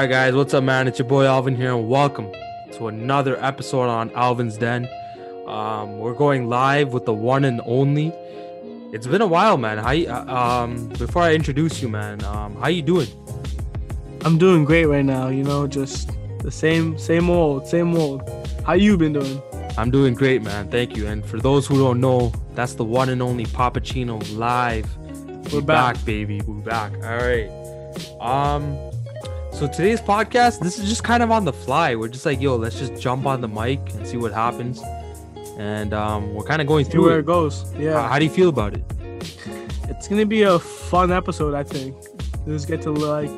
right, guys, what's up, man? It's your boy Alvin here, and welcome to another episode on Alvin's Den. Um, we're going live with the one and only. It's been a while, man. How you, uh, um, before I introduce you, man, um, how you doing? I'm doing great right now. You know, just the same, same old, same old. How you been doing? I'm doing great, man. Thank you. And for those who don't know, that's the one and only Pappuccino live. We're back. back. baby. We're back. All right. Um, so today's podcast, this is just kind of on the fly. We're just like, yo, let's just jump on the mic and see what happens. And um, we're kind of going through where it. it goes. Yeah, how do you feel about it? it's gonna be a fun episode. I think. Just get to like,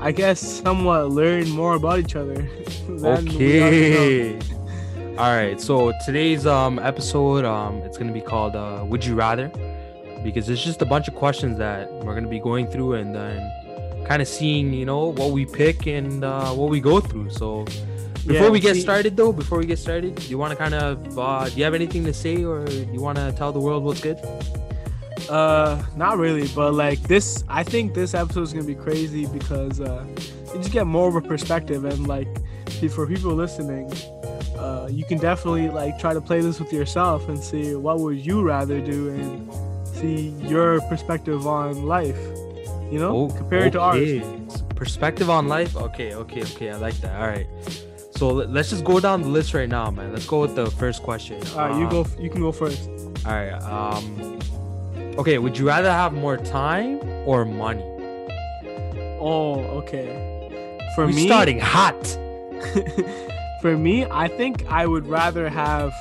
I guess, somewhat learn more about each other. than we already know. Okay. All right. So today's um episode um it's gonna be called uh Would You Rather because it's just a bunch of questions that we're gonna be going through and then kind of seeing you know what we pick and uh, what we go through. So before Yeah, we get see- started though, before we get started, do you want to kind of uh, do you have anything to say or do you want to tell the world what's good? Uh, not really, but like this, I think this episode is gonna be crazy because uh, you just get more of a perspective and like for people listening, uh, you can definitely like try to play this with yourself and see what would you rather do and see your perspective on life. You know, Oh, compared to ours. Perspective on life. Okay, okay, okay. I like that. All right. So let- let's just go down the list right now, man. Let's go with the first question. All right, you Um, go. You can go first. All right. Um. Okay. Would you rather have more time or money? Oh, okay. For We're me, starting hot. for me, I think I would rather have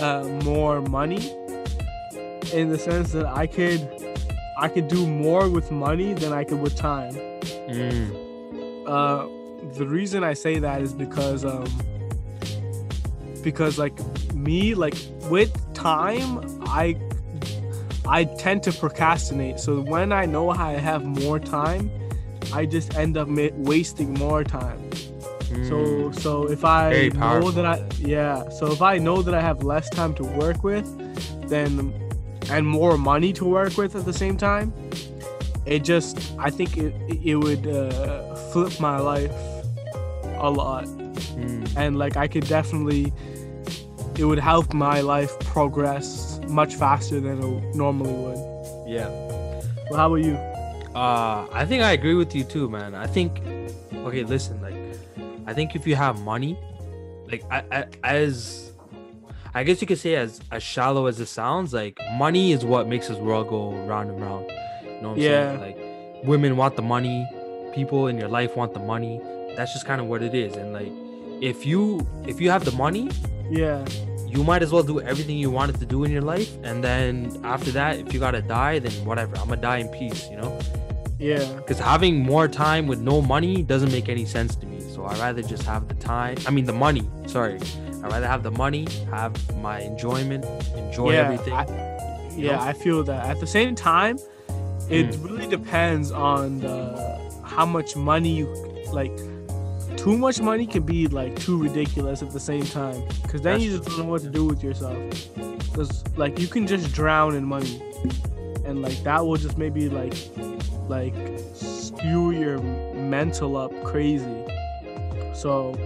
uh, more money in the sense that I could I could do more with money than I could with time. Mm, Uh, the reason I say that is because um because like me like with time I I tend to procrastinate. So when I know I have more time, I just end up ma- wasting more time. So mm. so if I know that I yeah, so if I know that I have less time to work with, then and more money to work with at the same time, it just I think it it would uh, flip my life a lot, Mm. and like I could definitely it would help my life progress much faster than it normally would. yeah. Well, how about you? Uh, I think I agree with you too, man. I think, okay, listen, like, I think if you have money, like, I, I, as, I guess you could say as as shallow as it sounds, like, money is what makes this world go round and round. You know what I'm Yeah. saying? Like, women want the money, people in your life want the money. That's just kind of what it is. And like, if you if you have the money, Yeah, you might as well do everything you wanted to do in your life. And then after that, if you gotta die, then whatever. I'm gonna die in peace. You know yeah, because having more time with no money doesn't make any sense to me. So I'd rather just have the time. I mean the money. Sorry, I rather have the money, have my enjoyment, enjoy yeah. everything. I, yeah, know? I feel that. At the same time, it Mm. really depends on the, how much money you like. Too much money can be like too ridiculous at the same time, because then That's you just don't know what to do with yourself. Because like you can just drown in money, and like that will just maybe like like skew your mental up crazy. So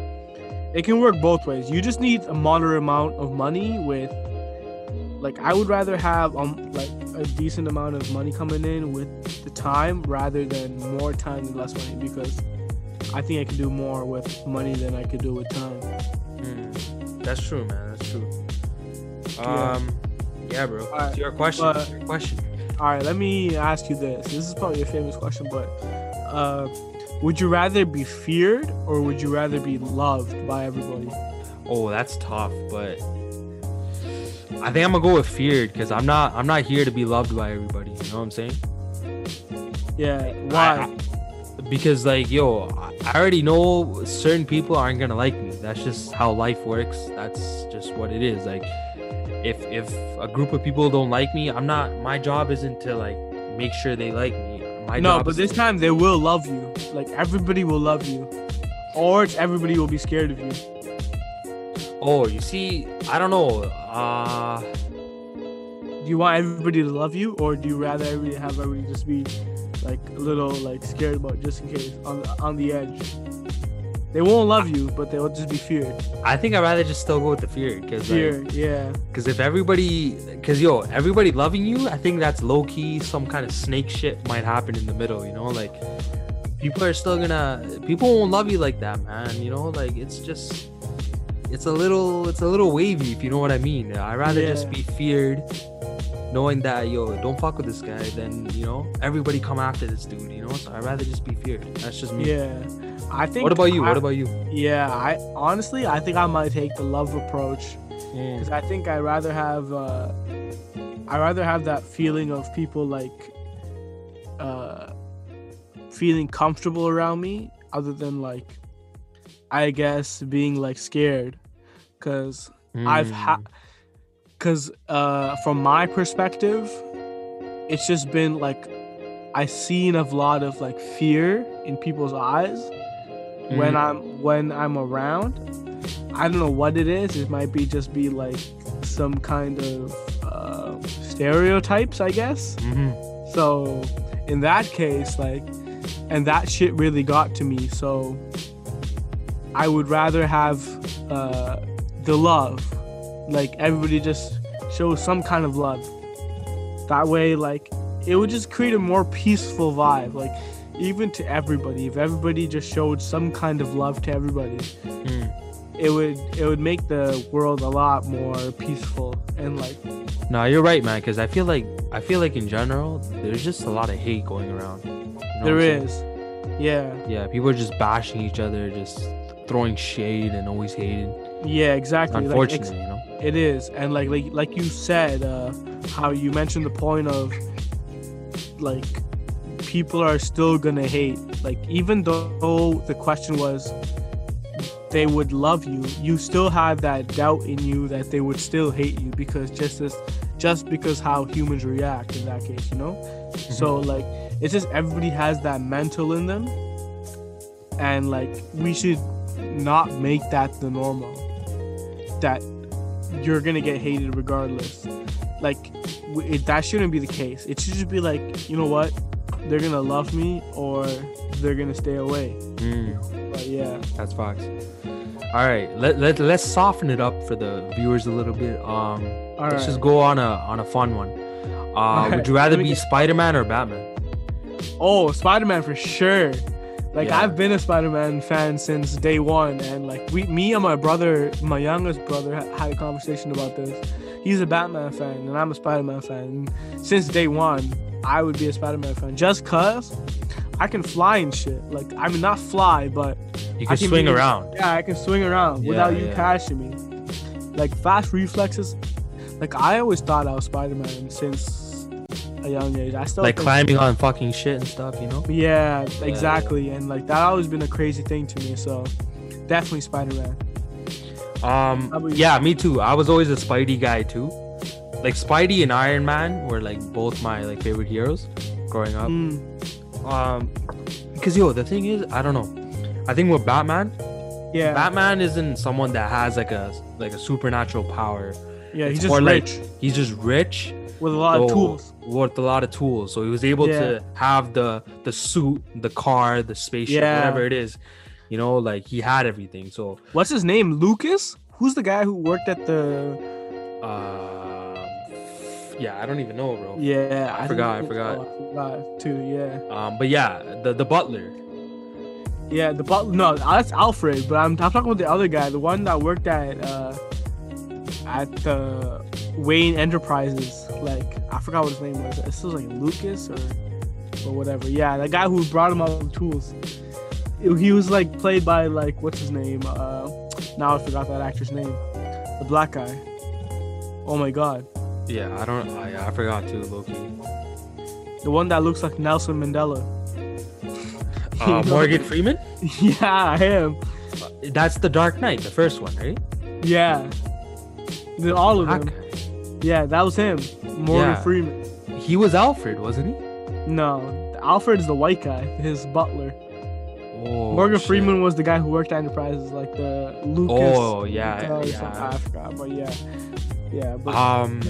it can work both ways. You just need a moderate amount of money with like I would rather have um like a decent amount of money coming in with the time rather than more time and less money because I think I can do more with money than I could do with time. Mm, that's true, man. That's true. Yeah. Um, yeah, bro. Alright, It's your question. but- your question. All right, let me ask you this. This is probably a famous question, but uh, would you rather be feared or would you rather be loved by everybody? Oh, that's tough, but I think I'm gonna go with feared because I'm not. I'm not here to be loved by everybody. You know what I'm saying? Yeah, why? I- because like yo I- i already know certain people aren't gonna like me that's just how life works that's just what it is like if if a group of people don't like me i'm not my job isn't to like make sure they like me my no, but this time they will love you. Like everybody will love you, or it's everybody will be scared of you. oh you see i don't know uh Do you want everybody to love you, or do you rather everybody have everybody just be like a little like scared about just in case on on the edge? They won't love you, but they'll just be feared. I think I'd rather just still go with the fear because Fear, yeah. Because if everybody, because yo, everybody loving you, I think that's low key. Some kind of snake shit might happen in the middle. You know, like people are still gonna, people won't love you like that, man. You know, like it's just, it's a little, it's a little wavy, if you know what I mean. I'd rather just be feared, knowing that yo, don't fuck with this guy. Then you know, everybody come after this dude. You know, so I'd rather just be feared. That's just me. Yeah. I think What about you? I- What about you? Yeah, I honestly I think I might take the love approach Mm. because I think I rather have uh, I rather have that feeling of people like uh, feeling comfortable around me, other than like I guess being like scared, because I've had Mm. because uh, from my perspective, it's just been like I seen a lot of like fear in people's eyes when Mm. I'm when I'm around. I don't know what it is. It might be just be like some kind of uh, stereotypes, I guess. Mhm. So in that case, like, and that shit really got to me. So I would rather have uh, the love, like everybody just show some kind of love. That way, like, it would just create a more peaceful vibe. Like, even to everybody, if everybody just showed some kind of love to everybody, Mm. it would it would make the world a lot more peaceful and like No, you're right, man. Because I feel like I feel like in general, there's just a lot of hate going around. You know what saying? Yeah. Yeah, people are just bashing each other, just throwing shade and always hating. Yeah, exactly. Like, ex- you know. It is, and like like like you said, uh, how you mentioned the point of like people are still gonna hate. Like even though the question was they would love you, you still have that doubt in you that they would still hate you because just as just because how humans react in that case, you know. Mm-hmm. So like it's just everybody has that mental in them, and like we should not make that the normal. That you're gonna get hated regardless. Like it, that shouldn't be the case. It should just be like, you know what, they're gonna love me or they're gonna stay away. Mm, But yeah, that's Fox. All right, let, let let's soften it up for the viewers a little bit. Um, all let's right. just go on a on a fun one. Uh, would you rather be get- Spider-Man or Batman? Oh, Spider-Man for sure. Like Yeah. I've been a Spider-Man fan since day one, and like we, me and my brother, my youngest brother, had a conversation about this. He's a Batman fan, and I'm a Spider-Man fan. And since day one, I would be a Spider-Man fan just cause I can fly and shit. Like I mean, not fly, but You I can can swing be- around. yeah, I can swing around Yeah, without you yeah. catching me. Like fast reflexes. Like I always thought I was Spider-Man since a young age. I still Like climbing on fucking shit and stuff, you know? yeah, exactly. And like that always been a crazy thing to me. So definitely Spider Man. Um, How about you? yeah, me too. I was always a Spidey guy too. Like Spidey and Iron Man were like both my like favorite heroes growing up. Mm, Um, because yo, the thing is, I don't know. I think with Batman, yeah, Batman isn't someone that has like a like a supernatural power. yeah. it's He's just more like- rich He's just rich with a lot of tools. with a lot of tools. So he was able Yeah. to have the the suit, the car, the spaceship, Yeah. whatever it is. You know, like he had everything. So What's his name? Lucas? Who's the guy who worked at the? uh yeah, I don't even know, bro. Yeah, I think forgot, I forgot. forgot too. Yeah, Um, but yeah, the the butler. yeah. The but no, that's Alfred. But I'm, I'm talking about the other guy, the one that worked at uh at the Wayne Enterprises. Like I forgot what his name was. It was like Lucas or or whatever. Yeah, the guy who brought him all the tools. He was like played by like what's his name? Uh, now I forgot that actor's name. The black guy. Oh my god, Yeah, I don't. I, I forgot too, Loki. the one that looks like Nelson Mandela. Uh, Morgan Freeman. yeah, him. That's the Dark Knight, the first one, right? Yeah. The, all of Black them. Yeah, that was him. Morgan Yeah. Freeman. He was Alfred, wasn't he? No, Alfred is the white guy, his butler. Oh, Morgan shit. Freeman was the guy who worked at Enterprises, like the Lucas. Oh yeah, yeah. I forgot, but yeah, yeah. But Um,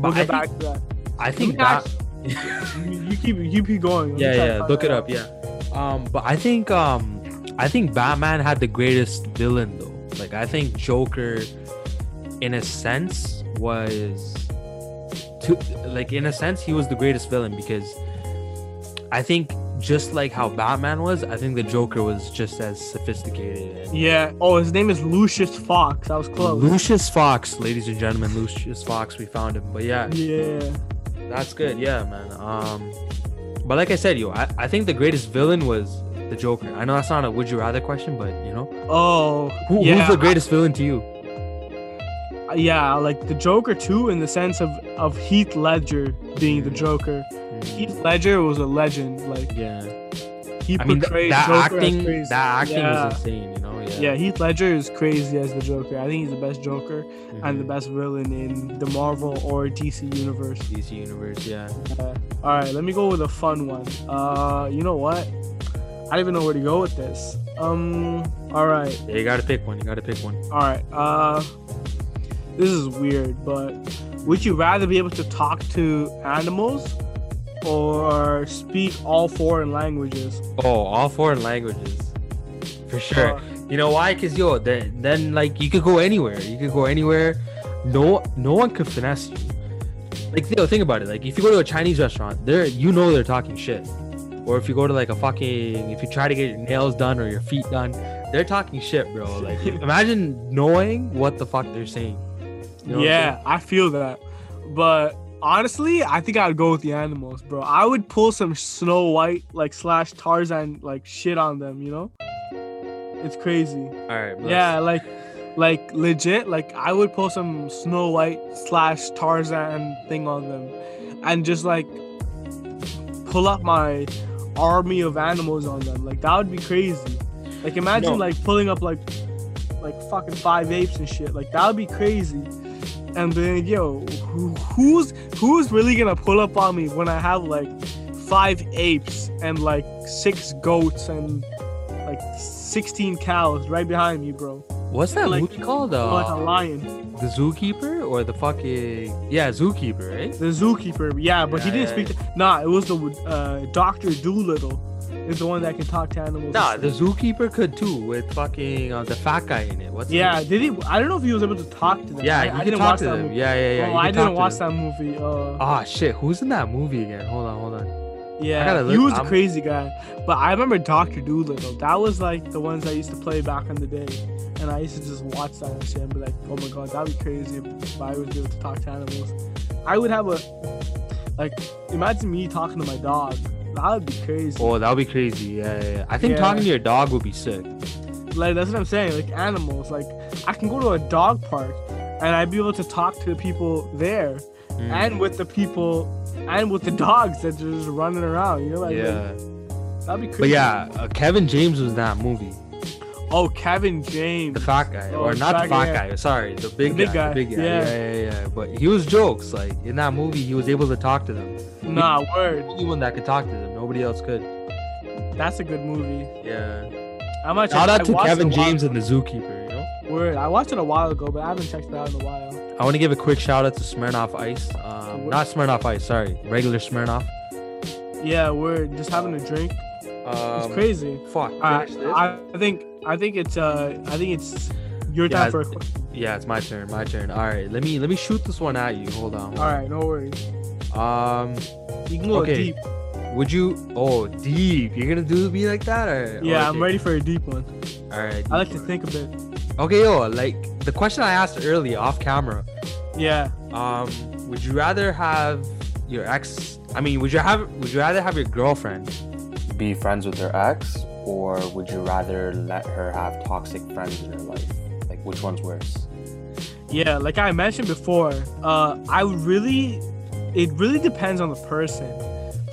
we'll but I get think, to that. I think that. You, keep you keep going. Let yeah, yeah. Look it up. Yeah. Um, but I think um, I think Batman had the greatest villain though. Like I think Joker, in a sense, was to like in a sense he was the greatest villain because I think just like how Batman was, I think the Joker was just as sophisticated. And Yeah. Oh, his name is Lucius Fox. I was close. Lucius Fox, ladies and gentlemen, Lucius Fox, we found him. But yeah, yeah. that's good. Yeah, man. Um, but like I said, yo, I, I think the greatest villain was the Joker. I know that's not a would you rather question, but you know, Oh. who, yeah. who's the greatest villain to you? Yeah, like the Joker too, in the sense of of Heath Ledger being the Joker. Mm, Heath Ledger was a legend. Like Yeah, he I mean portrayed that acting, crazy. that acting yeah. was insane. You know, yeah. Yeah, Heath Ledger is crazy as the Joker. I think he's the best Joker and the Mhm. best villain in the Marvel or DC universe. DC universe. Yeah. Uh, all right, let me go with a fun one. Uh, you know what? I don't even know where to go with this. Um, all right, Yeah, you gotta pick one. You gotta pick one. all right. Uh, this is weird, but would you rather be able to talk to animals or speak all foreign languages? Oh, all foreign languages, for sure. Uh, You know why? Cause yo, then then like you could go anywhere. You could go anywhere. No, no one could finesse you. Like yo, think about it. Like if you go to a Chinese restaurant, they're you know they're talking shit. Or if you go to like a fucking, if you try to get your nails done or your feet done, they're talking shit, bro. Like imagine knowing what the fuck they're saying. You know yeah, I feel that. But honestly, I think I'd go with the animals, bro. I would pull some Snow White like slash Tarzan like shit on them, you know? It's crazy. All right. bless. Yeah, like like legit, like I would pull some Snow White slash Tarzan thing on them and just like pull up my army of animals on them. Like that would be crazy. Like imagine No. like pulling up like like fucking five apes and shit. Like that would be crazy. And then yo, who, who's who's really gonna pull up on me when I have like five apes and like six goats and like sixteen cows right behind me, bro? What's that like- movie called? Or like a Uh, lion. the Zookeeper or the fucking yeah Zookeeper, right? The zookeeper, yeah, but he didn't yeah, speak. To, nah, it was the uh, Doctor Dolittle. Is the one that can talk to animals. Nah, the zookeeper could too with fucking uh, the fat guy in it. What's Yeah, name? did he? I don't know if he was able to talk to them. Yeah, I, you I can didn't talk watch to that them. movie. Yeah, yeah, yeah. oh, I didn't watch them. that movie. Uh, Ah, shit. Who's in that movie again? Hold on, hold on. yeah, he was a I'm- crazy guy. But I remember Doctor Dolittle. That was like the ones I used to play back in the day, and I used to just watch that and shit and be like, oh my god, that'd be crazy if I was able to talk to animals. I would have a like, imagine me talking to my dog. That would be crazy. Oh, that would be crazy. Yeah, yeah. I think Yeah. talking to your dog would be sick. Like that's what I'm saying. Like animals. Like I can go to a dog park and I'd be able to talk to the people there Mm. and with the people and with the dogs that are just running around. You know, like, yeah. that'd be crazy. But yeah, uh, Kevin James was in that movie. Oh, Kevin James. The fat guy. Oh, or not the fat fat guy. guy. Sorry, the big, The big guy, guy, The big guy. yeah. Yeah. yeah, yeah, But he was jokes. Like in that movie, he was able to talk to them. Nah, word. Only one that could talk to them. Nobody else could. That's a good movie. Yeah. I might Shout check- out to Kevin it a James and the Zookeeper. You know. Word. I watched it a while ago, but I haven't checked it out in a while. I want to give a quick shout out to Smirnoff Ice. Um, not Smirnoff Ice, sorry, regular Smirnoff. Yeah, word. Just having a drink. Um, It's crazy. Fuck. I. I I think I think it's uh I think it's your Yeah, time for a question. yeah, it's my turn. My turn. All right, let me let me shoot this one at you. Hold on. All right, no worries. Um, You can go Okay. deep. would you? Oh, deep. You're gonna do me like that, or? Yeah, okay. I'm ready for a deep one. All right. I like deep to think a bit. Okay, yo, like the question I asked earlier off camera. Yeah. Um, would you rather have your ex? I mean, would you have? Would you rather have your girlfriend? be friends with her ex, or would you rather let her have toxic friends in her life? Like, which one's worse? Yeah, like I mentioned before, uh I would really it really depends on the person.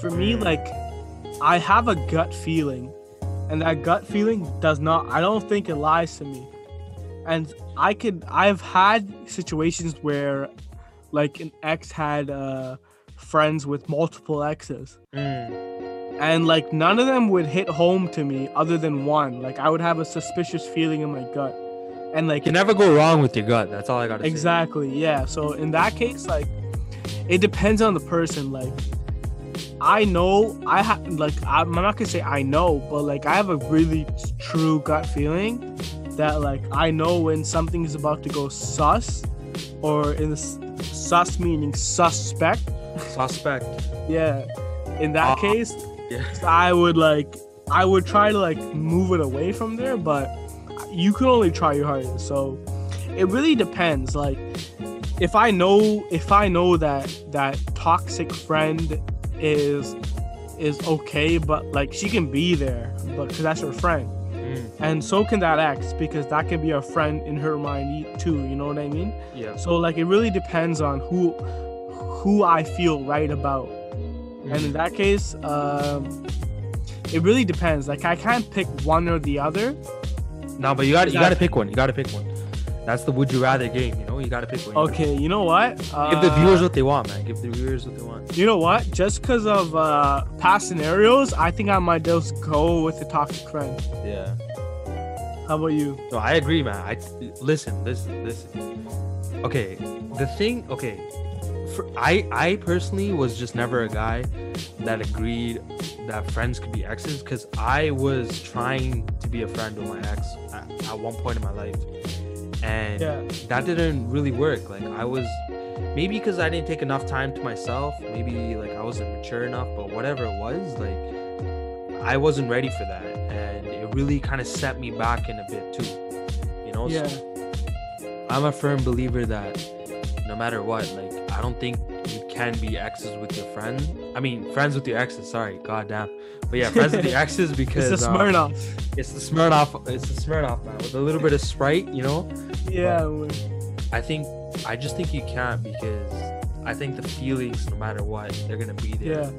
For me, Mm. like I have a gut feeling. And that gut feeling does not I don't think it lies to me. And I could I've had situations where like an ex had uh friends with multiple exes. And like none of them would hit home to me other than one like i would have a suspicious feeling in my gut and like You never go wrong with your gut. That's all I gotta say. exactly yeah so in that case like it depends on the person like I know I have like I'm not gonna say I know, but like I have a really true gut feeling that like I know when something is about to go sus, or in sus meaning suspect. Suspect. Yeah. In that Ah, case, Yeah. I would like I would try to like move it away from there, but you can only try your hardest. So it really depends. Like if I know if I know that that toxic friend is is okay, but like she can be there, but because that's her friend, Mm, and so can that ex because that can be a friend in her mind too. You know what I mean? yeah. So like it really depends on who who I feel right about. And in that case, um, it really depends. Like I can't pick one or the other. No, but you got you got to pick one. You got to pick one. That's the would you rather game. You know, you got to pick one. You Okay, you know what? Uh, Give the viewers what they want, man. Give the viewers what they want. You know what? Just because of uh, past scenarios, I think I might just go with the toxic friend. Yeah. How about you? No, I agree, man. I listen, listen, listen. Okay, the thing. Okay, for, I I personally was just never a guy that agreed that friends could be exes because I was trying to be a friend with my ex at, at one point in my life, and Yeah. that didn't really work. Like I was maybe because I didn't take enough time to myself. Maybe like I wasn't mature enough, but whatever it was, like I wasn't ready for that, and it really kind of set me back in a bit too. You know, Yeah. So I'm a firm believer that no matter what, like I don't think you can be exes with your friends. I mean, friends with your exes. Sorry, goddamn. But yeah, friends with your exes because It's the um, Smirnoff. it's the Smirnoff. It's the Smirnoff man with a little bit of Sprite. You know, yeah. we- I think I just think you can't because I think the feelings, no matter what, they're gonna be there. Yeah.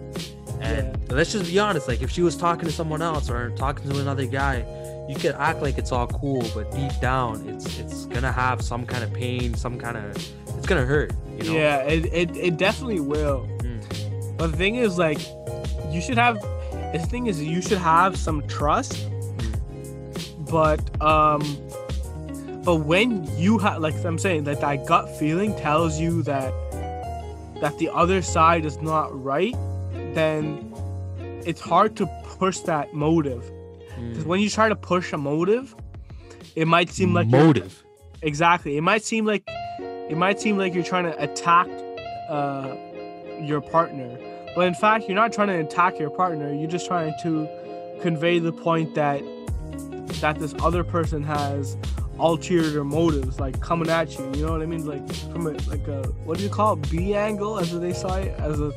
And let's just be honest, like if she was talking to someone else or talking to another guy, you could act like it's all cool, but deep down, it's it's gonna have some kind of pain, some kind of it's gonna hurt. You know? Yeah. It, it it definitely will. Mm. But the thing is, like, you should have. The thing is, you should have some trust. But um, but when you have, like I'm saying, that that gut feeling tells you that that the other side is not right, then it's hard to push that motive. Because Mm. when you try to push a motive, it might seem like motive. exactly it might seem like it might seem like you're trying to attack uh, your partner but in fact you're not trying to attack your partner you're just trying to convey the point that that this other person has ulterior motives like coming at you you know what i mean like from a like a what do you call it b angle as they say it as a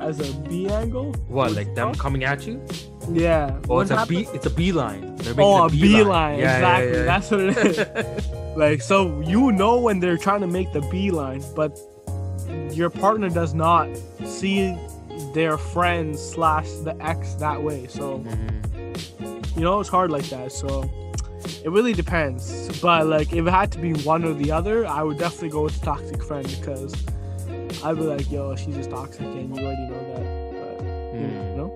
as a b angle What, What's like them coming at you? yeah Oh, What it's a B. It's a. They're making Oh, a a beeline. Yeah, yeah, exactly. yeah. That's what it is. like, so you know when they're trying to make the beeline, but your partner does not see their friend slash the ex that way. So Mhm. you know it's hard like that. So it really depends. But like, if it had to be one or the other, I would definitely go with the toxic friend because I'd be like, yo, she's just toxic, and you already know that. But, Mm. you know?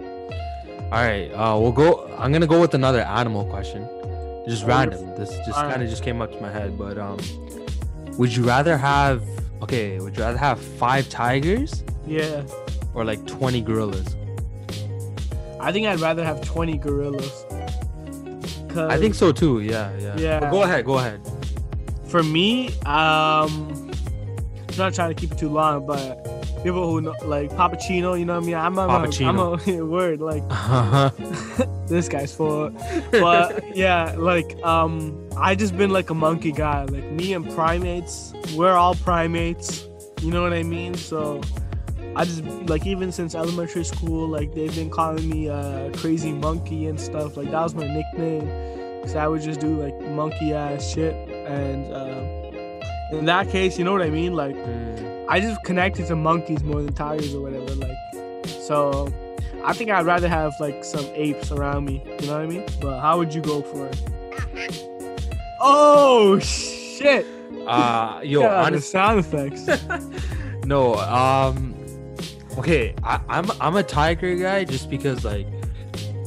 All right, uh, we'll go. I'm gonna go with another animal question, just random. This just kind of just came up to my head. But um, would you rather have? Okay, would you rather have five tigers Yeah. or like 20 gorillas? I think I'd rather have 20 gorillas. I think so too. Yeah, yeah. Yeah. But go ahead. Go ahead. for me, um, I'm not trying to keep it too long, but people who know, like Pappuccino, you know what I mean? I'm, I'm, a, I'm a word like this guy's full. But yeah, like um, I just been like a monkey guy. Like me and primates, we're all primates. You know what I mean? So I just like even since elementary school, like they've been calling me uh, crazy monkey and stuff. Like that was my nickname. Cause I would just do like monkey ass shit, and uh, in that case, you know what I mean? Like Mm, I just connected to monkeys more than tigers or whatever. Like, so I think I'd rather have like some apes around me. You know what I mean? But how would you go for it? Oh shit! uh, yo, honest, sound effects. no. Um, okay, I, I'm I'm a tiger guy just because like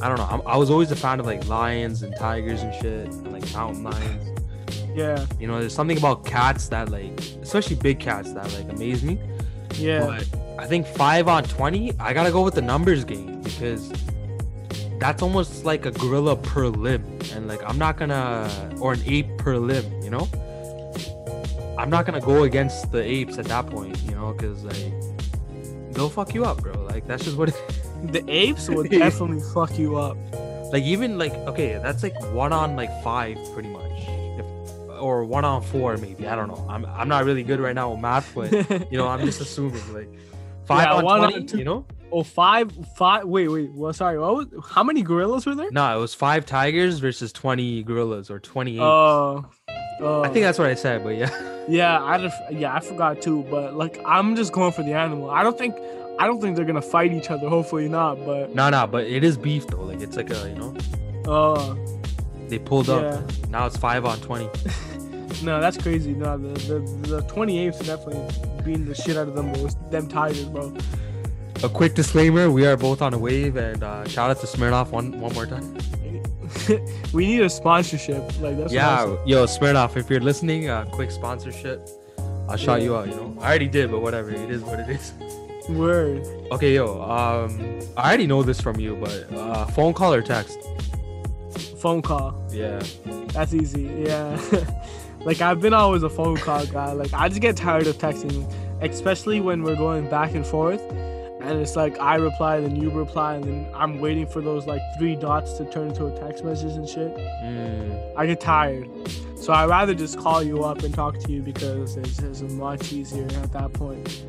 I don't know. I'm, I was always a fan of like lions and tigers and shit, and like mountain lions. Yeah, You know, there's something about cats that like, especially big cats that like amaze me. yeah, But I think five on twenty. I gotta go with the numbers game because that's almost like a gorilla per limb, and like I'm not gonna or an ape per limb. You know, I'm not gonna go against the apes at that point. You know, because like they'll fuck you up, bro. Like that's just what. It, The apes would definitely fuck you up. like even like okay, that's like one on like five, pretty much. Or one on four, maybe. I don't know. I'm I'm not really good right now with math, but you know, I'm just assuming like five Yeah, on one on two- you know. oh, five, five. Wait, wait. Well, sorry. What was? How many gorillas were there? No, it was five tigers versus 20 gorillas or 28. Oh. oh. I think that's what I said, but yeah. Yeah, I just, yeah, I forgot too. But like, I'm just going for the animal. I don't think, I don't think they're gonna fight each other. Hopefully not. But No, no, but it is beef though. Like it's like a, you know, uh, they pulled yeah. up. Now it's five on 20. No, that's crazy. No, the the, the 28s are definitely beating the shit out of them. Those them tigers, bro. A quick disclaimer: we are both on a wave, and uh, shout out to Smirnoff one one more time. we need a sponsorship. Like that's yeah, yo, Smirnoff, if you're listening, uh, quick sponsorship. I'll shout Yeah. you out. You know, I already did, but whatever. It is what it is. Word. Okay, yo, um, I already know this from you, but uh, phone call or text? Phone call. Yeah. That's easy. Yeah. like I've been always a phone call guy. Like I just get tired of texting, especially when we're going back and forth. And it's like I reply, then you reply, and then I'm waiting for those like three dots to turn into a text message and shit. Mm. I get tired. So I rather just call you up and talk to you because it's just much easier at that point.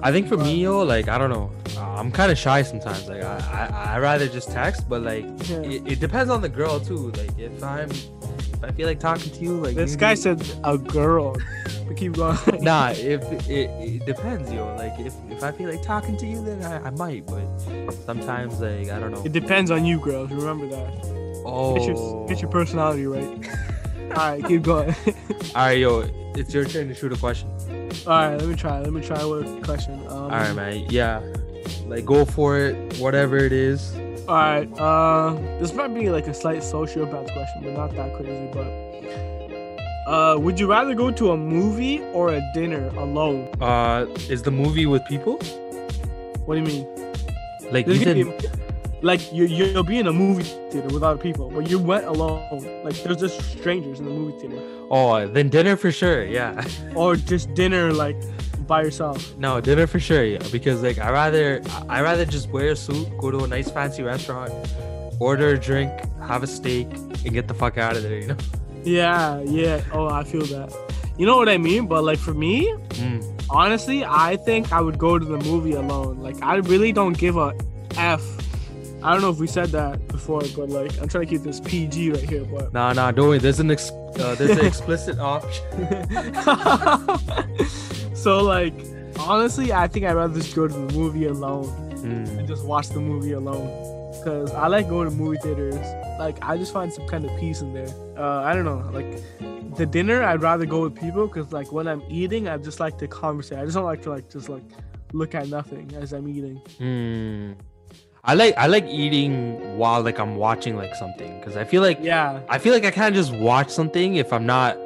I think for me, yo, like I don't know, uh, I'm kind of shy sometimes. Like I, I, I rather just text, but like Yeah. it, it depends on the girl too. Like if I'm, if I feel like talking to you, like This maybe- guy said a girl. But keep going. Nah, if it, it depends, yo. Like if if I feel like talking to you, then I, I might. But sometimes, like I don't know. It depends on you, girls. Remember that. Oh, Get your get your personality right. All right, keep going. All right, yo, it's your turn to shoot a question. All right, let me try. Let me try with a question. Um, All right, man. Yeah, like go for it. Whatever it is. All right. Uh, this might be like a slight sociopath question, but not that crazy. But uh, would you rather go to a movie or a dinner alone? Uh, is the movie with people? What do you mean? Like you said, like you you'll be in a movie theater with other people, but you went alone. Like there's just strangers in the movie theater, oh, then dinner for sure. Yeah. or just dinner like by yourself. No, dinner for sure, yeah. Because like I rather I rather just wear a suit, go to a nice fancy restaurant, order a drink, have a steak, and get the fuck out of there, you know? Yeah, yeah. Oh, I feel that. You know what I mean? But like for me, Mm. honestly, I think I would go to the movie alone. Like I really don't give a f. I don't know if we said that before, but like I'm trying to keep this PG right here. But Nah, nah, don't worry. There's an ex- uh, there's an explicit option. so like honestly, I think I'd rather just go to the movie alone Mm. and just watch the movie alone. Cause I like going to movie theaters. Like I just find some kind of peace in there. Uh, I don't know. Like the dinner, I'd rather go with people. Cause like when I'm eating, I just like to conversate. I just don't like to like just like look at nothing as I'm eating. Mm. I like I like eating while like I'm watching like something because I feel like Yeah. I feel like I can't just watch something if I'm not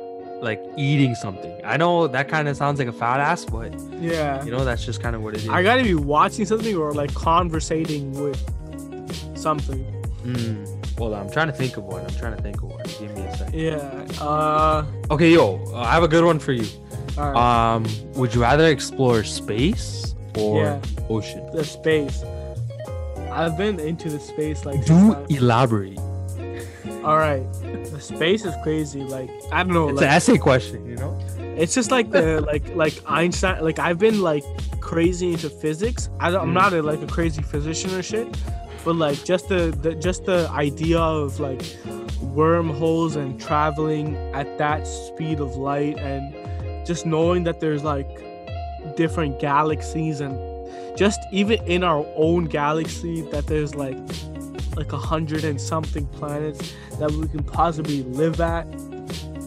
like eating something. I know that kind of sounds like a fat ass, but Yeah. you know that's just kind of what it is. I gotta be watching something or like conversating with something. Mm. Hold on, I'm trying to think of one. I'm trying to think of one. Give me a second. Yeah. Uh. Okay, yo, uh, I have a good one for you. Right. Um, would you rather explore space or Yeah. ocean? the space. I've been into the space like. Do elaborate. All right. The space is crazy. Like I don't know. It's like, an essay question, you know. It's just like the like like Einstein. Like I've been like crazy into physics. I don't, I'm Mm. not a, like a crazy physician or shit, but like just the, the just the idea of like wormholes and traveling at that speed of light and just knowing that there's like different galaxies and just even in our own galaxy that there's like like a hundred and something planets that we can possibly live at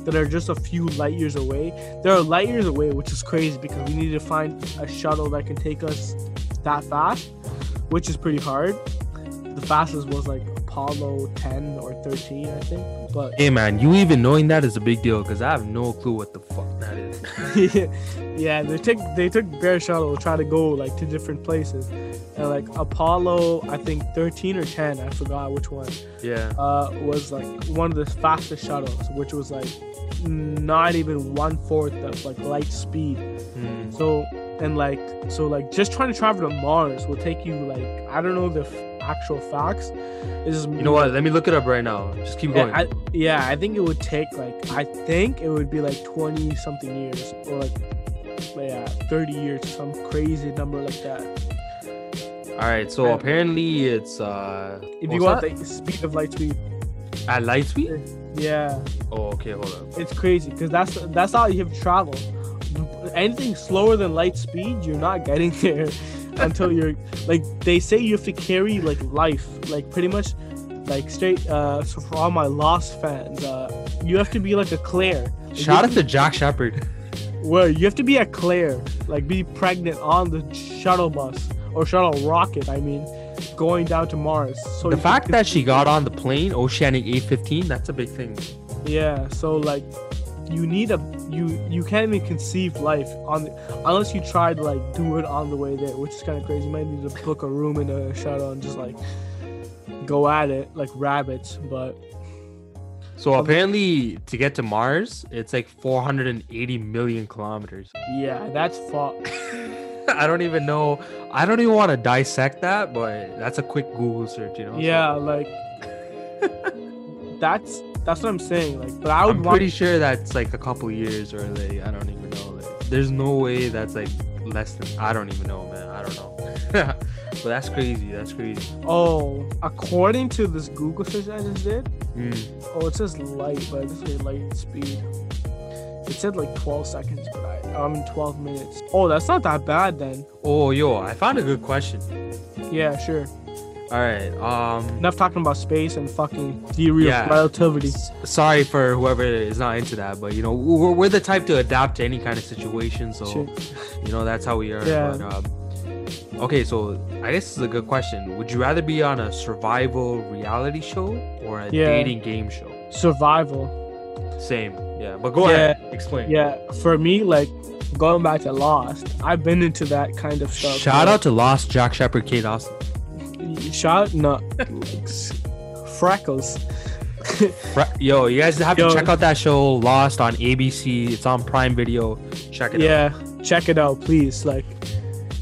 that are just a few light years away. They're light years away, which is crazy because we need to find a shuttle that can take us that fast, which is pretty hard. The fastest was like Apollo 10 or 13, I think. But Hey man, you even knowing that is a big deal because I have no clue what the fuck that is. yeah, they took they took Bear Shuttle to try to go like to different places, and like Apollo, I think 13 or 10, I forgot which one, yeah. uh, was like one of the fastest shuttles, which was like not even one fourth of like light speed. Hmm. So and like so like just trying to travel to Mars will take you like I don't know the actual facts. Is You know what? Let me look it up right now. Just keep going. I, yeah, I think it would take like I think it would be like twenty something years or like yeah thirty years, some crazy number like that. All right. So I- apparently it's uh If you want the speed of light speed, at light speed. yeah, Oh, okay. Hold on. it's crazy because that's that's how you have to travel. Anything slower than light speed, you're not getting there until you're like they say you have to carry like life, like pretty much like straight. Uh, so for all my Lost fans, uh, you have to be like a Claire. Like, Shout out to Jack Shephard. Where you have to be a Claire, like be pregnant on the shuttle bus or shuttle rocket. I mean, going down to Mars. So The fact that she got on the plane, Oceanic 815, that's a big thing. yeah. So like, you need a you you can't even conceive life on unless you try to like do it on the way there, which is kind of crazy. You might need to book a room in a shuttle and just like go at it like rabbits. But So um, apparently, to get to Mars, it's like 480 million kilometers. yeah, that's far. I don't even know. I don't even want to dissect that, but that's a quick Google search, you know. So Yeah, like that's that's what I'm saying. Like, but I would I'm want pretty sure that's like a couple years or like I don't even know. Like, there's no way that's like less than I don't even know, man. I don't know. but that's crazy. That's crazy. Oh, according to this Google search I just did, Mm. oh, it says light, but it doesn't say light speed. It said like 12 seconds, but I, I'm in 12 minutes. Oh, that's not that bad then. Oh, yo, I found a good question. Yeah, sure. All right. Um. Enough talking about space and fucking theory Yeah. of relativity. s- Sorry for whoever is not into that, but you know we're, we're the type to adapt to any kind of situation. So Shit. you know that's how we are. Yeah. But, um, okay, so I guess this is a good question. Would you rather be on a survival reality show or a Yeah. dating game show? Survival. Same. Yeah. But go Yeah. ahead. Explain. Yeah, for me, like going back to Lost, I've been into that kind of stuff. Shout where- out to Lost Jack Shephard, Kate Austin. Shout no, freckles. Yo, you guys have Yo. to check out that show, Lost on ABC. It's on Prime Video. Check it out. yeah check it out please like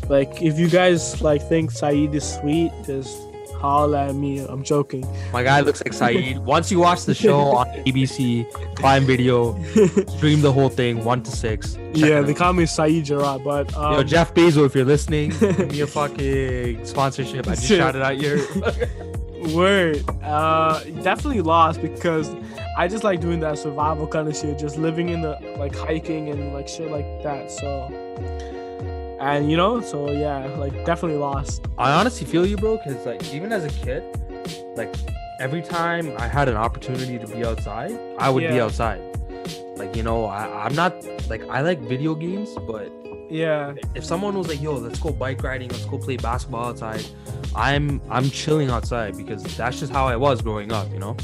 like if you guys like think Sayid is sweet just holla at me i'm joking My guy looks like Sayid. Once you watch the show on ABC, Prime Video, stream the whole thing, one to six. Yeah they out. call me Sayid Jarrah but um, Yo, Jeff Bezos, if you're listening, give me a fucking sponsorship. I just shouted out your. word uh definitely lost because i just like doing that survival kind of shit just living in the like hiking and like shit like that so and you know so yeah like definitely lost I honestly feel you, bro, because like even as a kid, like every time I had an opportunity to be outside, I would be outside. Like you know, I, I'm not like I like video games, but yeah if someone was like, "Yo, let's go bike riding, let's go play basketball outside," I'm I'm chilling outside because that's just how I was growing up, you know.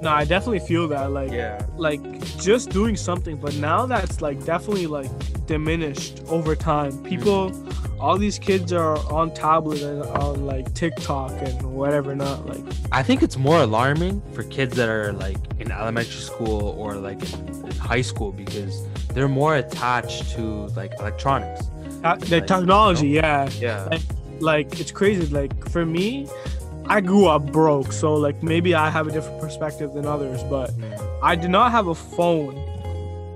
No i definitely feel that like Yeah. like just doing something but now that's like definitely like diminished over time people all these kids are on tablet and on like tiktok and whatever not like I think it's more alarming for kids that are like in elementary school or like in, in high school because they're more attached to like electronics. uh, the Like, technology yeah Yeah. like it's crazy like for me i grew up broke so like maybe i have a different perspective than others but i did not have a phone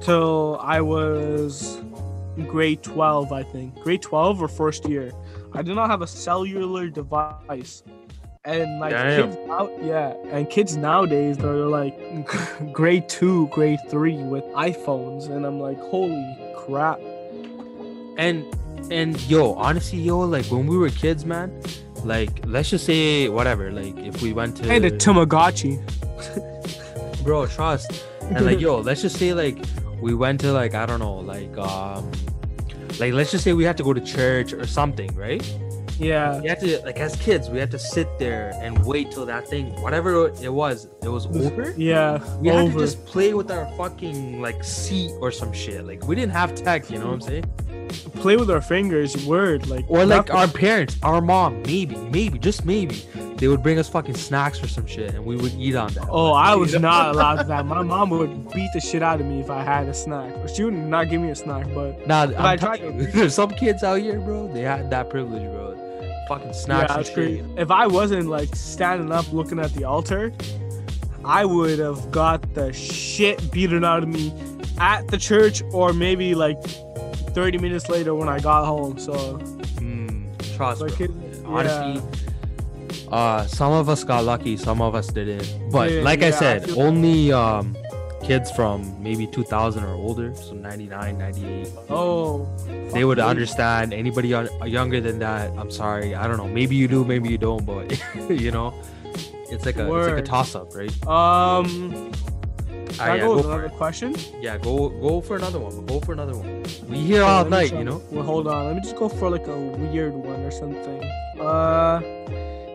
till i was grade 12 i think. Grade 12 or first year. I did not have a cellular device. And like Damn. kids now yeah and kids nowadays they're like grade 2 grade 3 with iphones and i'm like holy crap. And and yo, honestly, yo, like when we were kids, man, like let's just say whatever, like if we went to and a tamagotchi bro, trust. And like yo, let's just say like we went to like I don't know, like um like let's just say we had to go to church or something, right? Yeah. We had to like as kids, we had to sit there and wait till that thing, whatever it was, it was over. Yeah. We had to just play with our fucking like seat or some shit. Like we didn't have tech, you know what I'm saying? Play with our fingers. Word. Like. Or like nothing. our parents, our mom, maybe, maybe, just maybe, they would bring us fucking snacks or some shit, and we would eat on that. Oh, I was not allowed to that. My mom would beat the shit out of me if I had a snack. She would not give me a snack, but Nah, I I'm tried you, there's some kids out here, bro. They had that privilege, bro. Fucking snacks yeah, that's crazy. If I wasn't like standing up looking at the altar, I would have got the shit beaten out of me at the church or maybe like 30 minutes later when I got home. So, Mm, trust, like, it, Honestly, uh, some of us got lucky, some of us didn't. But Yeah, like yeah, I I said, feel- only um, kids from maybe 2000 or older, so 99, 98, oh, they would me. understand. Anybody younger than that, I'm sorry, I don't know. Maybe you do, maybe you don't, but you know, it's like a it's like a toss up, right? Um, I yeah, go go with for another it. question? Yeah, go go for another one. Go for another one. We here all night, you know. Well, hold on. Let me just go for like a weird one or something. Uh,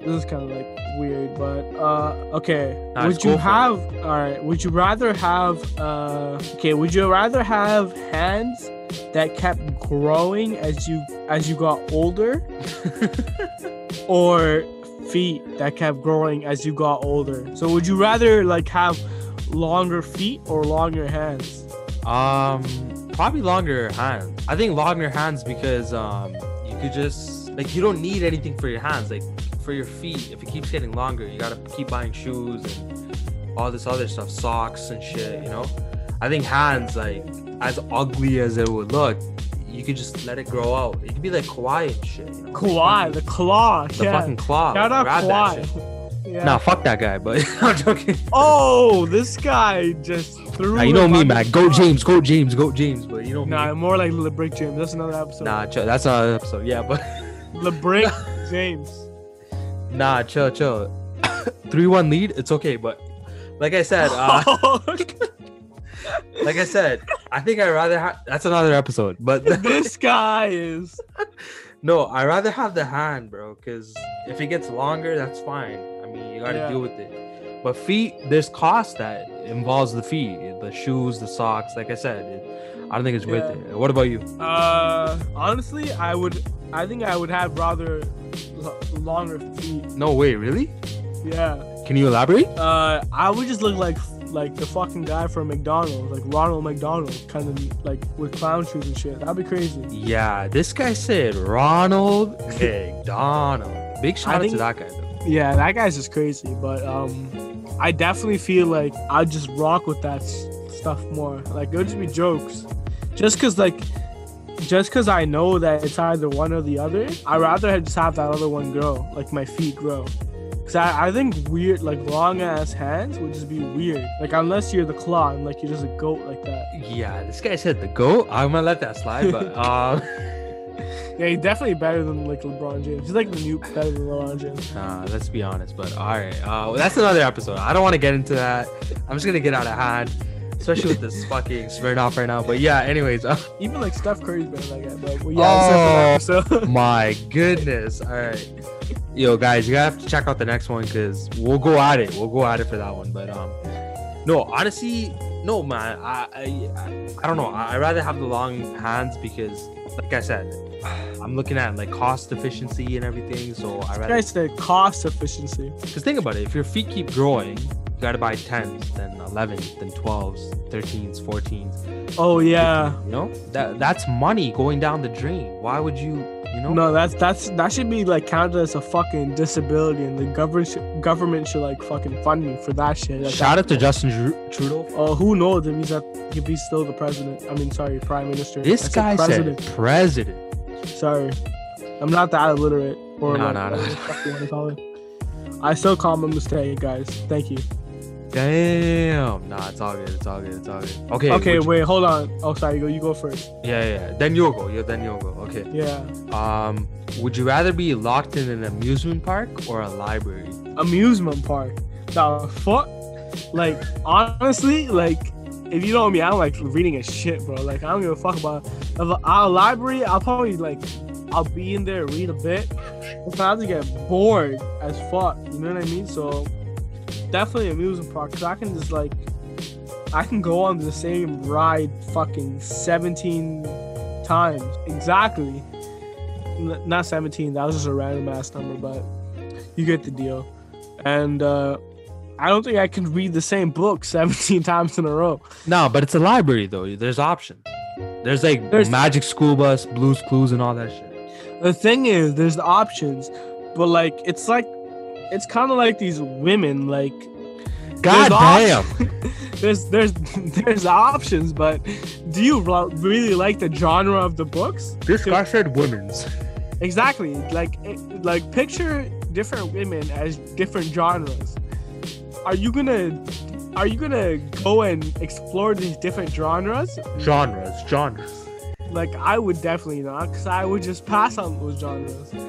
this is kind of like weird, but uh, okay. Nah, would you it. have? All right. Would you rather have? Uh, okay. Would you rather have hands that kept growing as you as you got older, or feet that kept growing as you got older? So would you rather like have longer feet or longer hands? Um, probably longer hands. I think longer hands because um, you could just like you don't need anything for your hands. Like for your feet, if it keeps getting longer, you gotta keep buying shoes and all this other stuff, socks and shit. You know, I think hands like as ugly as it would look, you could just let it grow out. It could be like Kawhi and shit. You know? Kawhi, the claw. the yeah. fucking claw. Shout out grab that shit. Kawhi. Yeah. Nah, fuck that guy, but I'm joking. Oh, this guy just threw. Nah, you know me, man. Go. James, go James, go James. But you know me. Nah, more like LeBrick James. That's another episode. Nah, chill. That's another episode. Yeah, but LeBrick James. nah, chill, chill. Three-one lead. It's okay, but like I said, uh, like I said, I think I'd rather have. That's another episode, but this guy is. no, I rather have the hand, bro. Because if it gets longer, that's fine. I mean, you gotta Yeah. deal with it. But feet, there's cost that involves the feet, the shoes, the socks. Like I said, it, I don't think it's worth it. What about you? Uh, honestly, I would. I think I would have rather l- longer feet. No way, really? Yeah. Can you elaborate? Uh, I would just look like like the fucking guy from McDonald's, like Ronald McDonald, kind of like with clown shoes and shit. That'd be crazy. Yeah, this guy said Ronald McDonald. Big shout out to that guy though. Yeah, that guy's just crazy. But um, I definitely feel like I'd just rock with that s- stuff more. Like it would just be jokes, just cause like, just cause I know that it's either one or the other. I rather just have that other one grow, like my feet grow. Cause I, I think weird, like long ass hands would just be weird. Like unless you're the claw and like you're just a goat like that. Yeah, this guy said the goat. I'm gonna let that slide, but um, Yeah, he's definitely better than like LeBron James. He's like new better than LeBron James. nah, let's be honest. But all right, uh, that's another episode. I don't want to get into that. I'm just gonna get out of hand, especially with this fucking Smirnoff right now. But yeah, anyways. Uh, Even like Steph Curry's better than that guy. But well, yeah, a different my goodness. All right. Yo, guys, you gotta have to check out the next one because we'll go at it. We'll go at it for that one. But um, no, honestly, no, man. I I, I, don't know. I rather have the long hands because, like I said, I'm looking at like cost efficiency and everything. So I rather guy said cost efficiency. because think about it. If your feet keep growing, you gotta buy tens, then 11s, then 12s, 13s, 14s. Oh yeah. 15s, you know that that's money going down the drain. Why would you? You know. No, that's that's that should be like counted as a fucking disability, and the government should, government should like fucking fund me for that shit. Shout out to Justin Trudeau. Oh, who knows if he's at, if he's still the president? I mean, sorry, prime minister. This I said president. said president. Sorry, I'm not that illiterate or No, like, no, no. whatever the fuck you wanna call it. I still call him a mistake, guys. Thank you. Damn. Nah, it's all good. It's all good. It's all good. Okay. Okay, you- wait, hold on. Oh, sorry, you go. You go first. Yeah, yeah, yeah. Then you'll go. Yeah, then you'll go. Okay. Yeah, Um, would you rather be locked in an amusement park or a library? amusement park. The fuck? Like honestly, like if you know me, I don't like reading a shit, bro. Like I don't give a fuck about a, a library. I'll probably like I'll be in there, read a bit. If I have to get bored as fuck, you know what I mean? So definitely amusement park because I can just like I can go on the same ride fucking 17 times exactly. N- not 17. That was just a random ass number, but you get the deal. And uh, I don't think I can read the same book 17 times in a row. No, but it's a library though. There's options. There's like There's- Magic School Bus, Blue's Clues, and all that shit. The thing is, there's the options, but like it's like it's kind of like these women. Like God There's damn. there's there's there's options, but do you really like the genre of the books? This guy said women's. Exactly. Like it- like picture different women as different genres. Are you gonna are you gonna go and explore these different genres? Genres, genres. Like I would definitely not, cause I would just pass on those genres. You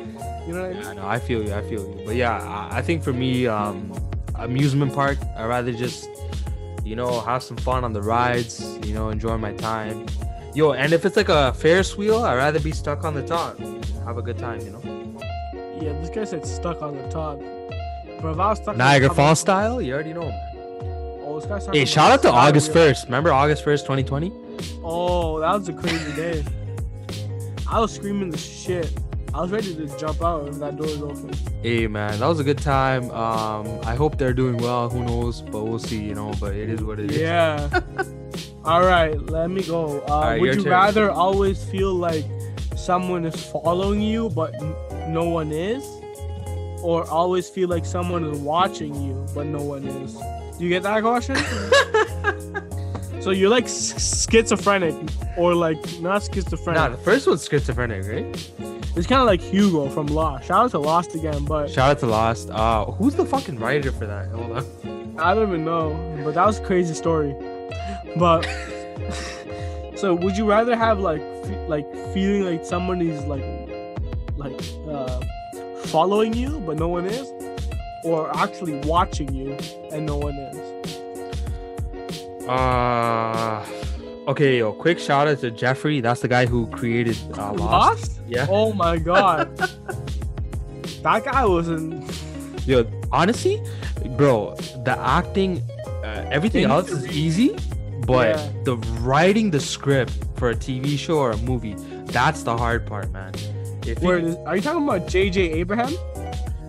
know what I mean? Yeah, no, I feel you. I feel you. But yeah, I, I think for me, um, amusement park. I rather just, you know, have some fun on the rides. You know, enjoy my time. Yo, and if it's like a Ferris wheel, I'd rather be stuck on the top. Have a good time. You know, Yeah, this guy said stuck on the top. But if I was stuck Niagara top- Falls style. You already know. Man. Oh, this guy's Hey, shout out to August first. Remember August first, 2020? Oh, that was a crazy day. I was screaming the shit. I was ready to jump out if that door was open. Hey man, that was a good time. Um, I hope they're doing well. Who knows? But we'll see. You know, but it is what it is. Yeah. All right, let me go. Uh, right, would you turn. rather always feel like someone is following you but no one is, or always feel like someone is watching you but no one is? Do you get that question? so you're like schizophrenic, or like not schizophrenic. Nah, the first one's schizophrenic, right? It's kind of like Hugo from Lost. Shout out to Lost again, but Shout out to Lost. Uh, who's the fucking writer for that? Hold on. I don't even know. But that was a crazy story. But so, would you rather have like fe- like feeling like someone is like like uh, following you but no one is, or actually watching you and no one is? Uh, okay, yo, quick shout out to Jeffrey. That's the guy who created uh, Lost. Lost? Yeah. Oh my god. that guy was in. Yo, honestly, bro, the acting, uh, everything need else is easy, but Yeah. the writing the script for a TV show or a movie, that's the hard part, man. Where you, are you talking about J.J. Abraham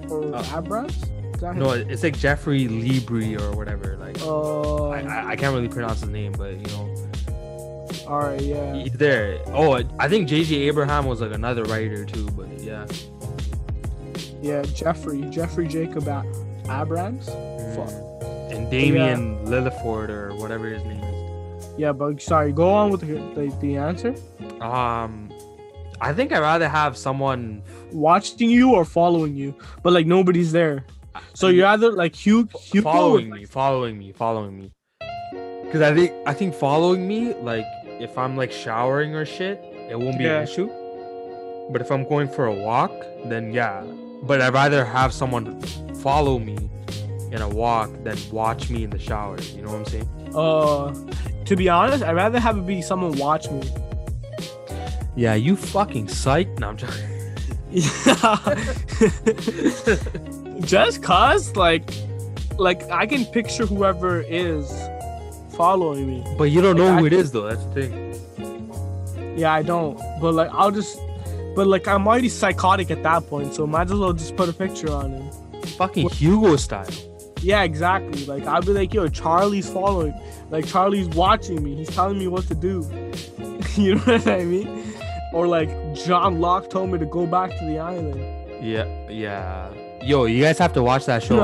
or Uh, Abrams? Is that him? no, it's like Jeffrey Libri or whatever. Like, Oh, I, I, I can't really pronounce his name, but you know, all right, yeah. he's there. Oh, I think J.J. Abraham was like another writer too, but yeah. Yeah, Jeffrey, Jeffrey Jacob Abrams. Fuck. And Damien Lilliford or whatever his name is. Yeah, but sorry, go on with the, the, the answer. Um, I think I'd rather have someone. Watching you or following you, but like nobody's there. So you're either like Hugh, Hugo following would- me, following me, following me. Because I think I think following me, like if I'm like showering or shit, it won't be Yeah. an issue. But if I'm going for a walk, then yeah. But I'd rather have someone follow me in a walk than watch me in the shower. You know what I'm saying? Uh, to be honest, I'd rather have it be someone watch me. Yeah, you fucking psych. No, I'm joking. Just cause, like, like I can picture whoever is following me. But you don't know Like, who I it is though. That's the thing. Yeah, I don't. But like, I'll just. But like, I'm already psychotic at that point, so might as well just put a picture on him. Fucking What- Hugo style. Yeah, exactly. Like, I'll be like, yo, Charlie's following. Like, Charlie's watching me. He's telling me what to do. you know what I mean? Or like, John Locke told me to go back to the island. Yeah, yeah. Yo, you guys have to watch that show.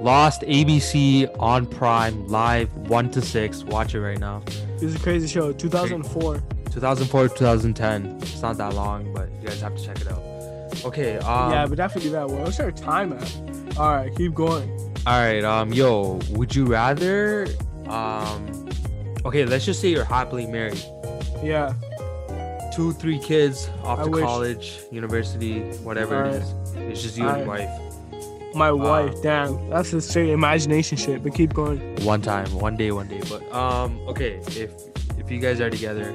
Lost ABC on Prime live one to six. Watch it right now. It was a crazy show. 2004. 2004 2010. It's not that long, but you guys have to check it out. Okay. Um, yeah, but definitely that one. What's our time at? All right, keep going. All right. Um. Yo, would you rather? Um. Okay. Let's just say you're happily married. Yeah. Two, three kids off I to wish. college, university, whatever it Alright. is. It's just you and your wife. My Uh, wife. Damn, that's a straight imagination shit. But keep going. One time, one day, one day. But um. Okay. If if you guys are together,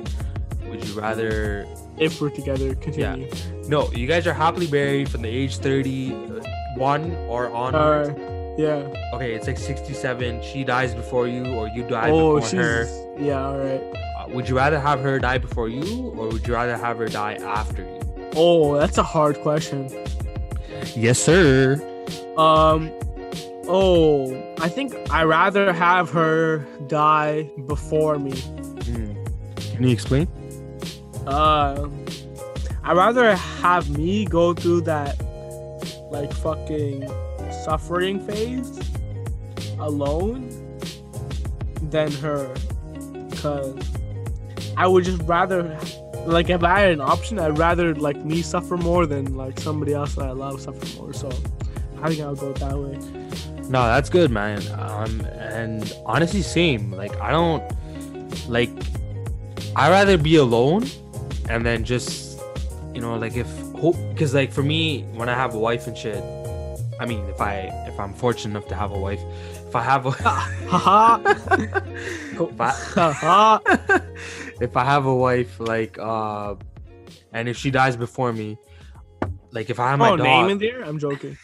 would you rather? If we're together, continue. No, you guys are happily married from the age thirty-one or on. All right. Yeah. Okay, it's like sixty-seven. She dies before you, or you die Oh, before she's. her. Yeah. All right. Uh, would you rather have her die before you, or would you rather have her die after you? Oh, that's a hard question. Yes, sir. Um. Oh, I think I rather have her die before me. Can you explain? Uh, I'd rather have me go through that like fucking suffering phase alone than her, cause I would just rather like if I had an option, I'd rather like me suffer more than like somebody else that I love suffer more. So I think I'll go that way. No, that's good, man. Um, and honestly, same. Like, I don't like. I rather be alone, and then just, you know, like if hope, because like for me, when I have a wife and shit, I mean, if I if I'm fortunate enough to have a wife, if I have if I, if I have a wife, like, uh, and if she dies before me, like if I have my oh, dog, name in there? I'm joking.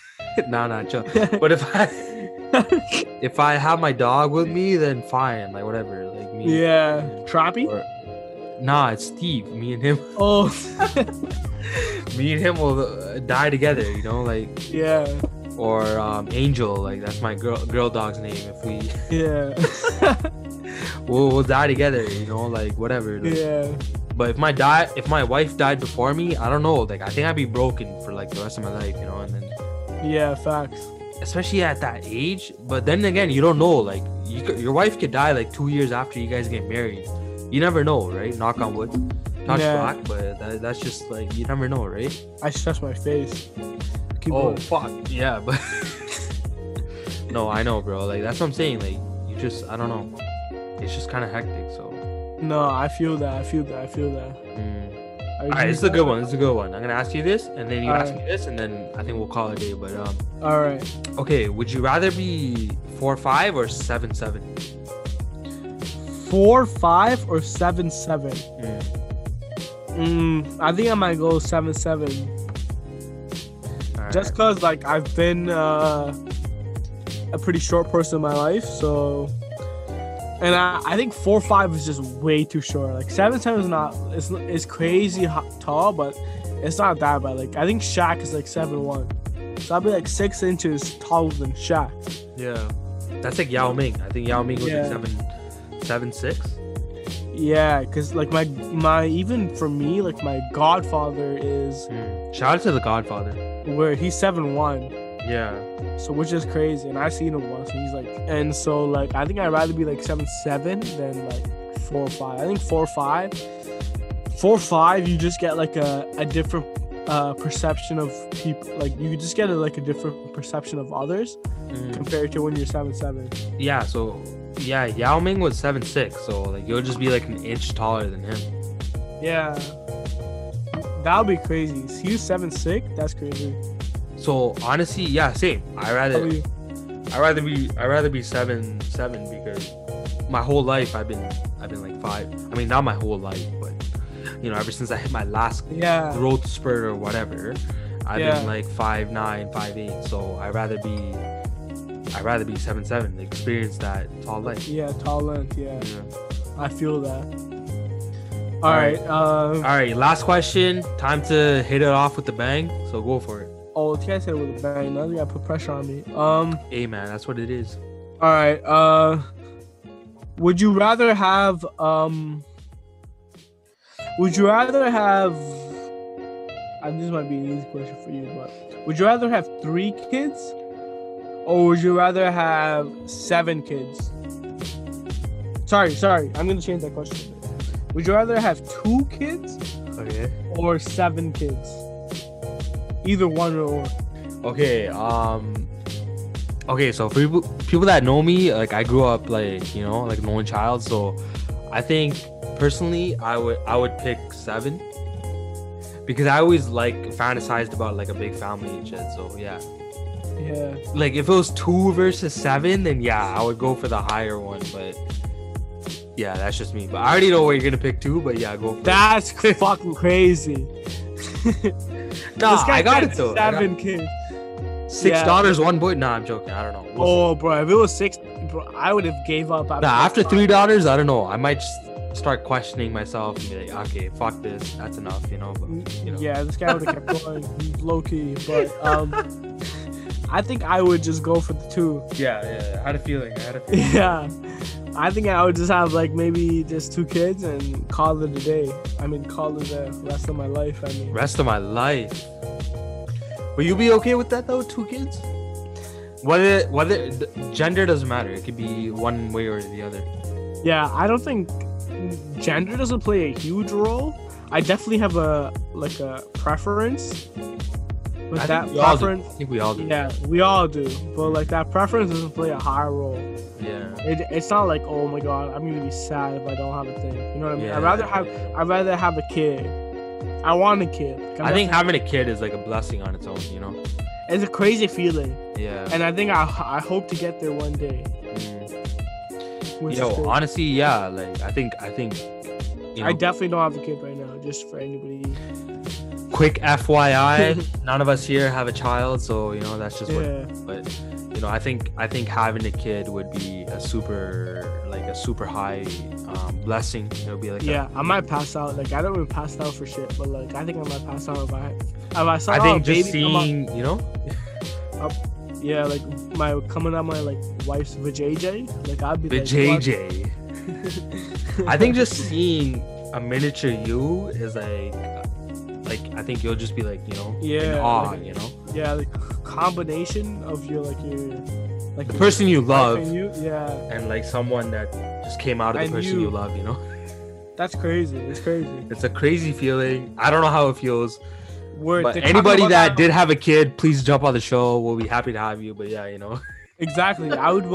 no, no, chill. But if I if I have my dog with me, then fine, like whatever, like me. yeah, Trappy. Or, nah, it's Steve. Me and him, Oh, me and him will uh, die together. You know, like yeah, or um, Angel, like that's my girl girl dog's name. If we yeah, we'll, we'll die together. You know, like whatever. like- yeah. But if my die, if my wife died before me, I don't know. Like I think I'd be broken for like the rest of my life. You know, and then Yeah, facts. especially at that age. But then again, you don't know. Like you, your wife could die like two years after you guys get married. You never know, right? Knock on wood. Touch Yeah. black, but that, that's just like you never know, right? I stress my face. Keep oh going. fuck, yeah, but no, I know, bro. Like that's what I'm saying. Like you just, I don't know. It's just kind of hectic. So, No, I feel that. I feel that. I feel that. mm. All this is a good one. This is a good one. I'm gonna ask you this, and then you ask Alright. me this, and then I think we'll call it a day. But um, All right. okay, would you rather be four five or seven seven? Four five or seven seven. Mm. Mm, I think I might go seven seven. Alright. Just cause like I've been uh, a pretty short person in my life, so. And I, I think four five is just way too short. Like seven seven is not it's it's crazy tall, but it's not that bad. Like I think Shaq is like seven one, so I'll be like six inches taller than Shaq. Yeah, that's like Yao Ming. I think Yao Ming was Yeah. like seven, seven six. Yeah, cause like my my even for me like my godfather is Mm. Shout out to the Godfather. where he's seven one, Yeah, so which is crazy. And I seen him once, and he's like, and so like I think I'd rather be like seven seven than like four five. I think four five, four five, you just get like a a different uh perception of people. Like you just get a, like a different perception of others Mm. compared to when you're seven seven. yeah. So yeah, Yao Ming was seven six. So like you'll just be like an inch taller than him. Yeah, that would be crazy. He's seven six. That's crazy. So honestly, yeah, same. I rather you? I rather be I rather be seven seven because my whole life I've been I've been like five. I mean not my whole life, but you know ever since I hit my last Yeah. growth spurt or whatever, I've Yeah. been like five nine, five eight. So I rather be I rather be seven seven, experience that tall length. Yeah, tall length. Yeah, Yeah. I feel that. All All right. right. Uh, All right, last question. Time to hit it off with the bang. So go for it. oh, guys said it with a bang. Now you gotta put pressure on me. Um. Hey man, that's what it is. All right. Uh, would you rather have um? Would you rather have? And this might be an easy question for you, but would you rather have three kids, or would you rather have seven kids? Sorry, sorry. I'm gonna change that question. Would you rather have two kids Okay. or seven kids? Either one or. Okay. Um. Okay, so for people people that know me, like I grew up like you know like an only child, so I think personally I would I would pick seven because I always like fantasized about like a big family and shit. So yeah, Yeah. like if it was two versus seven, then yeah, I would go for the higher one. But Yeah, that's just me. But I already know where you're gonna pick two. But yeah, go. For That's fucking crazy. it. Nah, I got it though. I got Seven kids. Six Yeah. dollars, one boy. Nah, I'm joking. I don't know. We'll see. Oh, bro, if it was six, bro, I would have gave up. Nah, after three daughters, I don't know. I might just start questioning myself and be like, okay, fuck this. That's enough, you know. But you know. Yeah, this guy would have kept going low key, but um, I think I would just go for the two. Yeah, yeah. I had a feeling. I had a feeling. Yeah, I think I would just have like maybe just two kids and call it a day. I mean, call it the rest of my life. I mean, Rest of my life. Will you be okay with that though? Two kids? Whether whether gender doesn't matter. It could be one way or the other. yeah, I don't think gender doesn't play a huge role. I definitely have a like a preference, but I that think we all do. preference. I think we all do. Yeah, we all do, but like that preference doesn't play a high role. Yeah. It, it's not like oh my god, I'm gonna be sad if I don't have a thing. You know what I mean? Yeah. I'd rather have I'd rather have a kid. I want a kid. Like, I'm think having a kid is like a blessing on its own, you know? it's a crazy feeling, Yeah. and I think I I hope to get there one day. Mm. Yo, honestly, yeah, like I think I think you know, I definitely don't have a kid right now. Just for anybody. Quick FYI, none of us here have a child, so you know that's just what but you know i think i think having a kid would be a super like a super high um, blessing. It would be like Yeah, I might pass out. Like I don't even pass out for shit, but like I think I might pass out if I if I saw i a think just baby seeing you know? Yeah, like my coming out my like wife's vajayjay, like I'd be the like, i think just seeing a miniature you is like like i think you'll just be like you know in Yeah, awe like- you know yeah, like combination of your like your like the your person you love and you, yeah, and like someone that just came out of the And person you. you. love you know that's crazy. It's crazy. it's a crazy feeling i don't know how it feels Word. but anybody about that did have a kid please jump on the show we'll be happy to have you but yeah you know Exactly. I would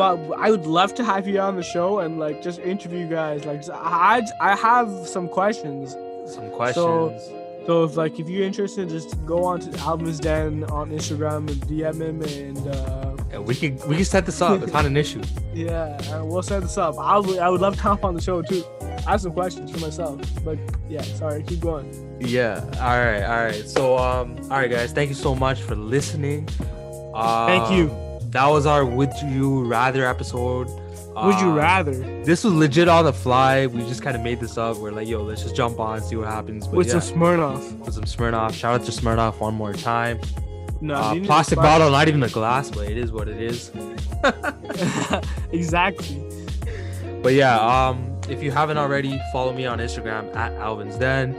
I would love to have you on the show and like just interview you guys. Like I I have some questions. some questions So if like if you're interested, just go on to Alvin's Den on Instagram and DM him and uh, Yeah, we can we can set this up. It's not an issue. yeah, we'll set this up. I would I would love to hop on the show too. I have some questions for myself, but yeah, sorry, keep going. Yeah. All right. All right. So um. All right, guys. Thank you so much for listening. Um, Thank you. That was our Would You Rather episode. Would you Um, rather This was legit on the fly. We just kind of made this up. We're like, yo, let's just jump on, see what happens. But with yeah, some Smirnoff? with some Smirnoff. Shout out to Smirnoff one more time. No, Uh, you need to plastic bottle, not even a glass, but it is what it is. exactly. But yeah, um, if you haven't already, follow me on Instagram at Alvin's Den.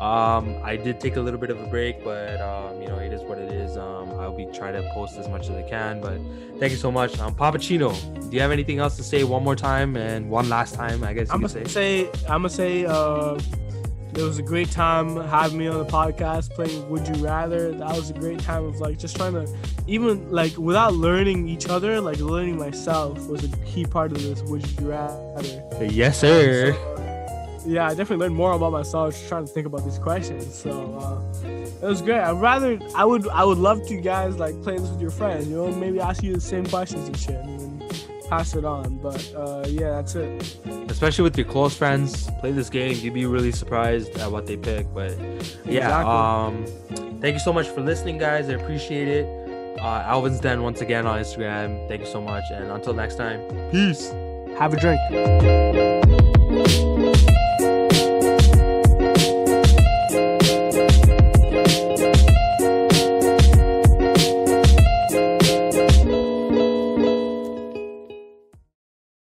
Um, I did take a little bit of a break, but um, you know, it is what it is. Um, I'll be trying to post as much as I can. But thank you so much. Um, Papachino, do you have anything else to say one more time and one last time? I guess I'm gonna say. say I'm gonna say uh, it was a great time having me on the podcast playing Would You Rather. That was a great time of like just trying to even like without learning each other, like learning myself was a key part of this Would You Rather. Yes, sir. So, yeah, I definitely learned more about myself trying to think about these questions. So uh, it was great. I'd rather I would I would love to guys like play this with your friends. You know, maybe ask you the same questions and shit, and pass it on. But uh, yeah, that's it. Especially with your close friends, play this game. You'd be really surprised at what they pick. But yeah, Exactly. um, thank you so much for listening, guys. I appreciate it. Uh, Alvin's Den once again on Instagram. Thank you so much, and until next time, peace. Have a drink.